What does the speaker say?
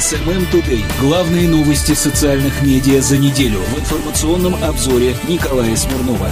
SMM Today. Главные новости социальных медиа за неделю в информационном обзоре Николая Смирнова.